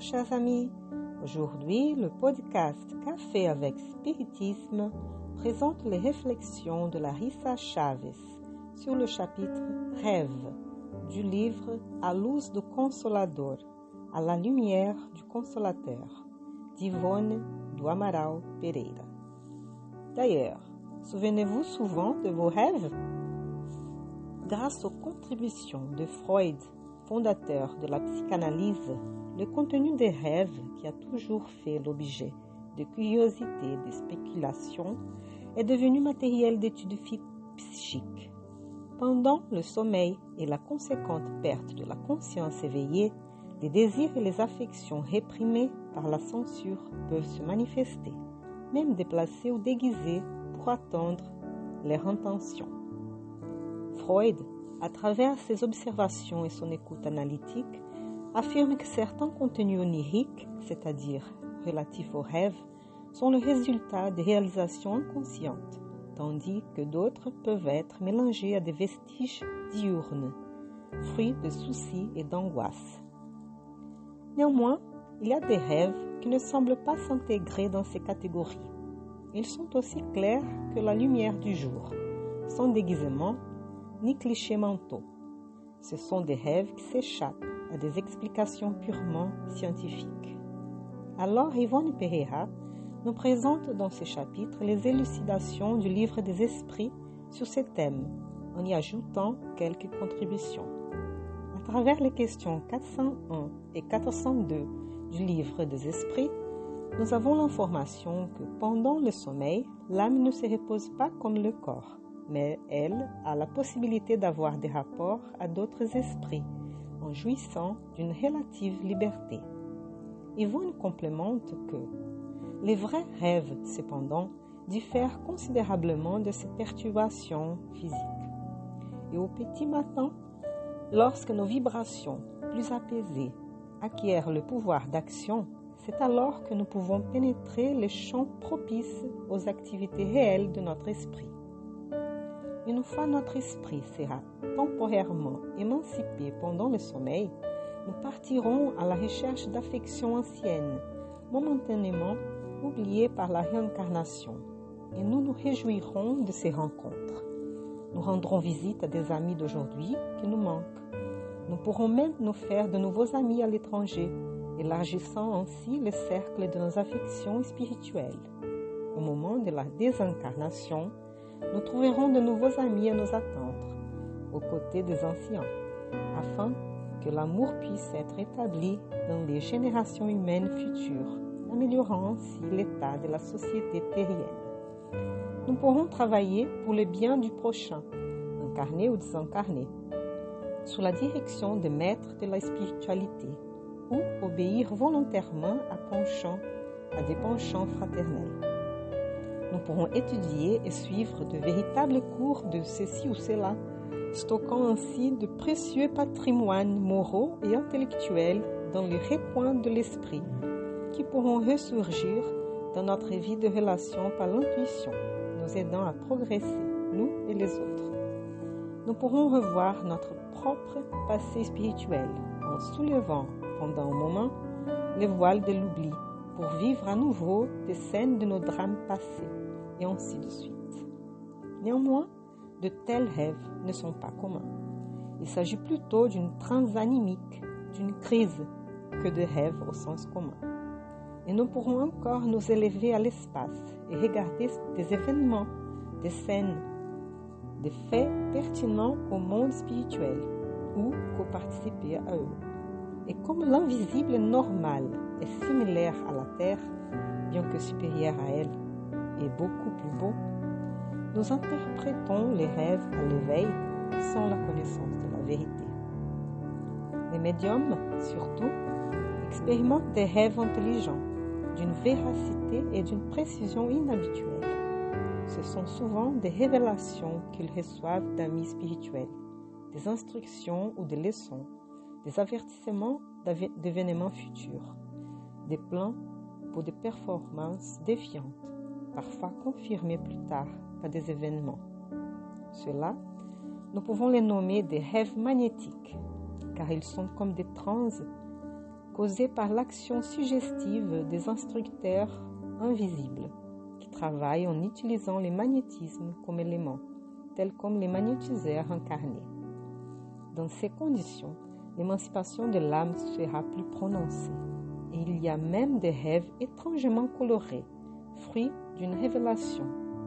Chers amis. Aujourd'hui, le podcast Café avec Spiritisme présente les réflexions de Larissa Chavez sur le chapitre Rêve du livre À luz do Consolador, à la lumière du Consolateur d'Yvonne do Amaral Pereira. D'ailleurs, souvenez-vous souvent de vos rêves? Grâce aux contributions de Freud, fondateur de la psychanalyse, le contenu des rêves, qui a toujours fait l'objet de curiosités et de spéculations, est devenu matériel d'études psychiques. Pendant le sommeil et la conséquente perte de la conscience éveillée, les désirs et les affections réprimés par la censure peuvent se manifester, même déplacés ou déguisés pour attendre leur intention. Freud, à travers ses observations et son écoute analytique, affirme que certains contenus oniriques, c'est-à-dire relatifs aux rêves, sont le résultat des réalisations inconscientes, tandis que d'autres peuvent être mélangés à des vestiges diurnes, fruits de soucis et d'angoisses. Néanmoins, il y a des rêves qui ne semblent pas s'intégrer dans ces catégories. Ils sont aussi clairs que la lumière du jour, sans déguisement ni clichés mentaux. Ce sont des rêves qui s'échappent à des explications purement scientifiques. Alors Yvonne Pereira nous présente dans ce chapitre les élucidations du livre des esprits sur ces thèmes, en y ajoutant quelques contributions. À travers les questions 401 et 402 du livre des esprits, nous avons l'information que pendant le sommeil, l'âme ne se repose pas comme le corps mais elle a la possibilité d'avoir des rapports à d'autres esprits en jouissant d'une relative liberté. Yvonne complémente que les vrais rêves, cependant, diffèrent considérablement de ces perturbations physiques. Et au petit matin, lorsque nos vibrations, plus apaisées, acquièrent le pouvoir d'action, c'est alors que nous pouvons pénétrer les champs propices aux activités réelles de notre esprit. Une fois notre esprit sera temporairement émancipé pendant le sommeil, nous partirons à la recherche d'affections anciennes, momentanément oubliées par la réincarnation, et nous nous réjouirons de ces rencontres. Nous rendrons visite à des amis d'aujourd'hui qui nous manquent. Nous pourrons même nous faire de nouveaux amis à l'étranger, élargissant ainsi le cercle de nos affections spirituelles. Au moment de la désincarnation, nous trouverons de nouveaux amis à nous attendre, aux côtés des anciens, afin que l'amour puisse être établi dans les générations humaines futures, améliorant ainsi l'état de la société terrienne. Nous pourrons travailler pour le bien du prochain, incarné ou désincarné, sous la direction des maîtres de la spiritualité, ou obéir volontairement à des penchants fraternels nous pourrons étudier et suivre de véritables cours de ceci ou cela, stockant ainsi de précieux patrimoines moraux et intellectuels dans les recoins de l'esprit, qui pourront ressurgir dans notre vie de relation par l'intuition, nous aidant à progresser, nous et les autres. Nous pourrons revoir notre propre passé spirituel en soulevant pendant un moment les voiles de l'oubli pour vivre à nouveau des scènes de nos drames passés, et ainsi de suite. Néanmoins, de tels rêves ne sont pas communs. Il s'agit plutôt d'une transanimique, d'une crise, que de rêves au sens commun. Et nous pourrons encore nous élever à l'espace et regarder des événements, des scènes, des faits pertinents au monde spirituel ou co-participer à eux. Et comme l'invisible normal est similaire à la Terre, bien que supérieur à elle, beaucoup plus beau, nous interprétons les rêves à l'éveil sans la connaissance de la vérité. Les médiums, surtout, expérimentent des rêves intelligents, d'une véracité et d'une précision inhabituelles. Ce sont souvent des révélations qu'ils reçoivent d'amis spirituels, des instructions ou des leçons, des avertissements d'événements futurs, des plans pour des performances défiantes, parfois confirmés plus tard par des événements. Ceux-là, nous pouvons les nommer des rêves magnétiques, car ils sont comme des trans causée par l'action suggestive des instructeurs invisibles qui travaillent en utilisant les magnétismes comme éléments, tels comme les magnétiseurs incarnés. Dans ces conditions, l'émancipation de l'âme sera plus prononcée. Et il y a même des rêves étrangement colorés, fruits d'une révélation,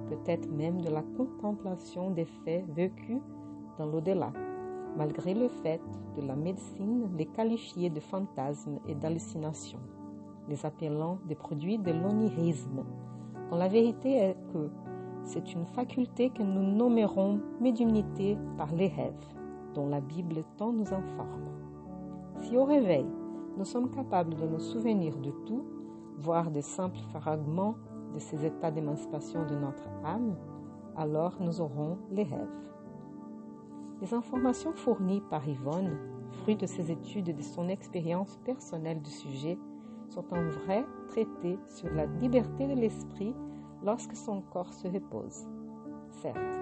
peut-être même de la contemplation des faits vécus dans l'au-delà, malgré le fait de la médecine les qualifier de fantasmes et d'hallucinations, les appelant des produits de l'onirisme, quand la vérité est que c'est une faculté que nous nommerons médiumnité par les rêves, dont la Bible tant nous informe. Si au réveil, nous sommes capables de nous souvenir de tout, voire de simples fragments de ces états d'émancipation de notre âme, alors nous aurons les rêves. Les informations fournies par Yvonne, fruit de ses études et de son expérience personnelle du sujet, sont un vrai traité sur la liberté de l'esprit lorsque son corps se repose. Certes,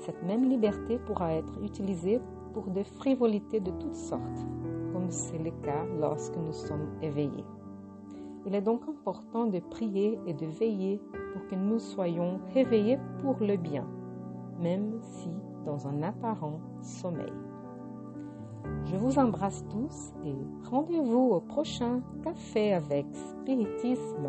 cette même liberté pourra être utilisée pour des frivolités de toutes sortes, comme c'est le cas lorsque nous sommes éveillés. Il est donc important de prier et de veiller pour que nous soyons réveillés pour le bien, même si dans un apparent sommeil. Je vous embrasse tous et rendez-vous au prochain café avec spiritisme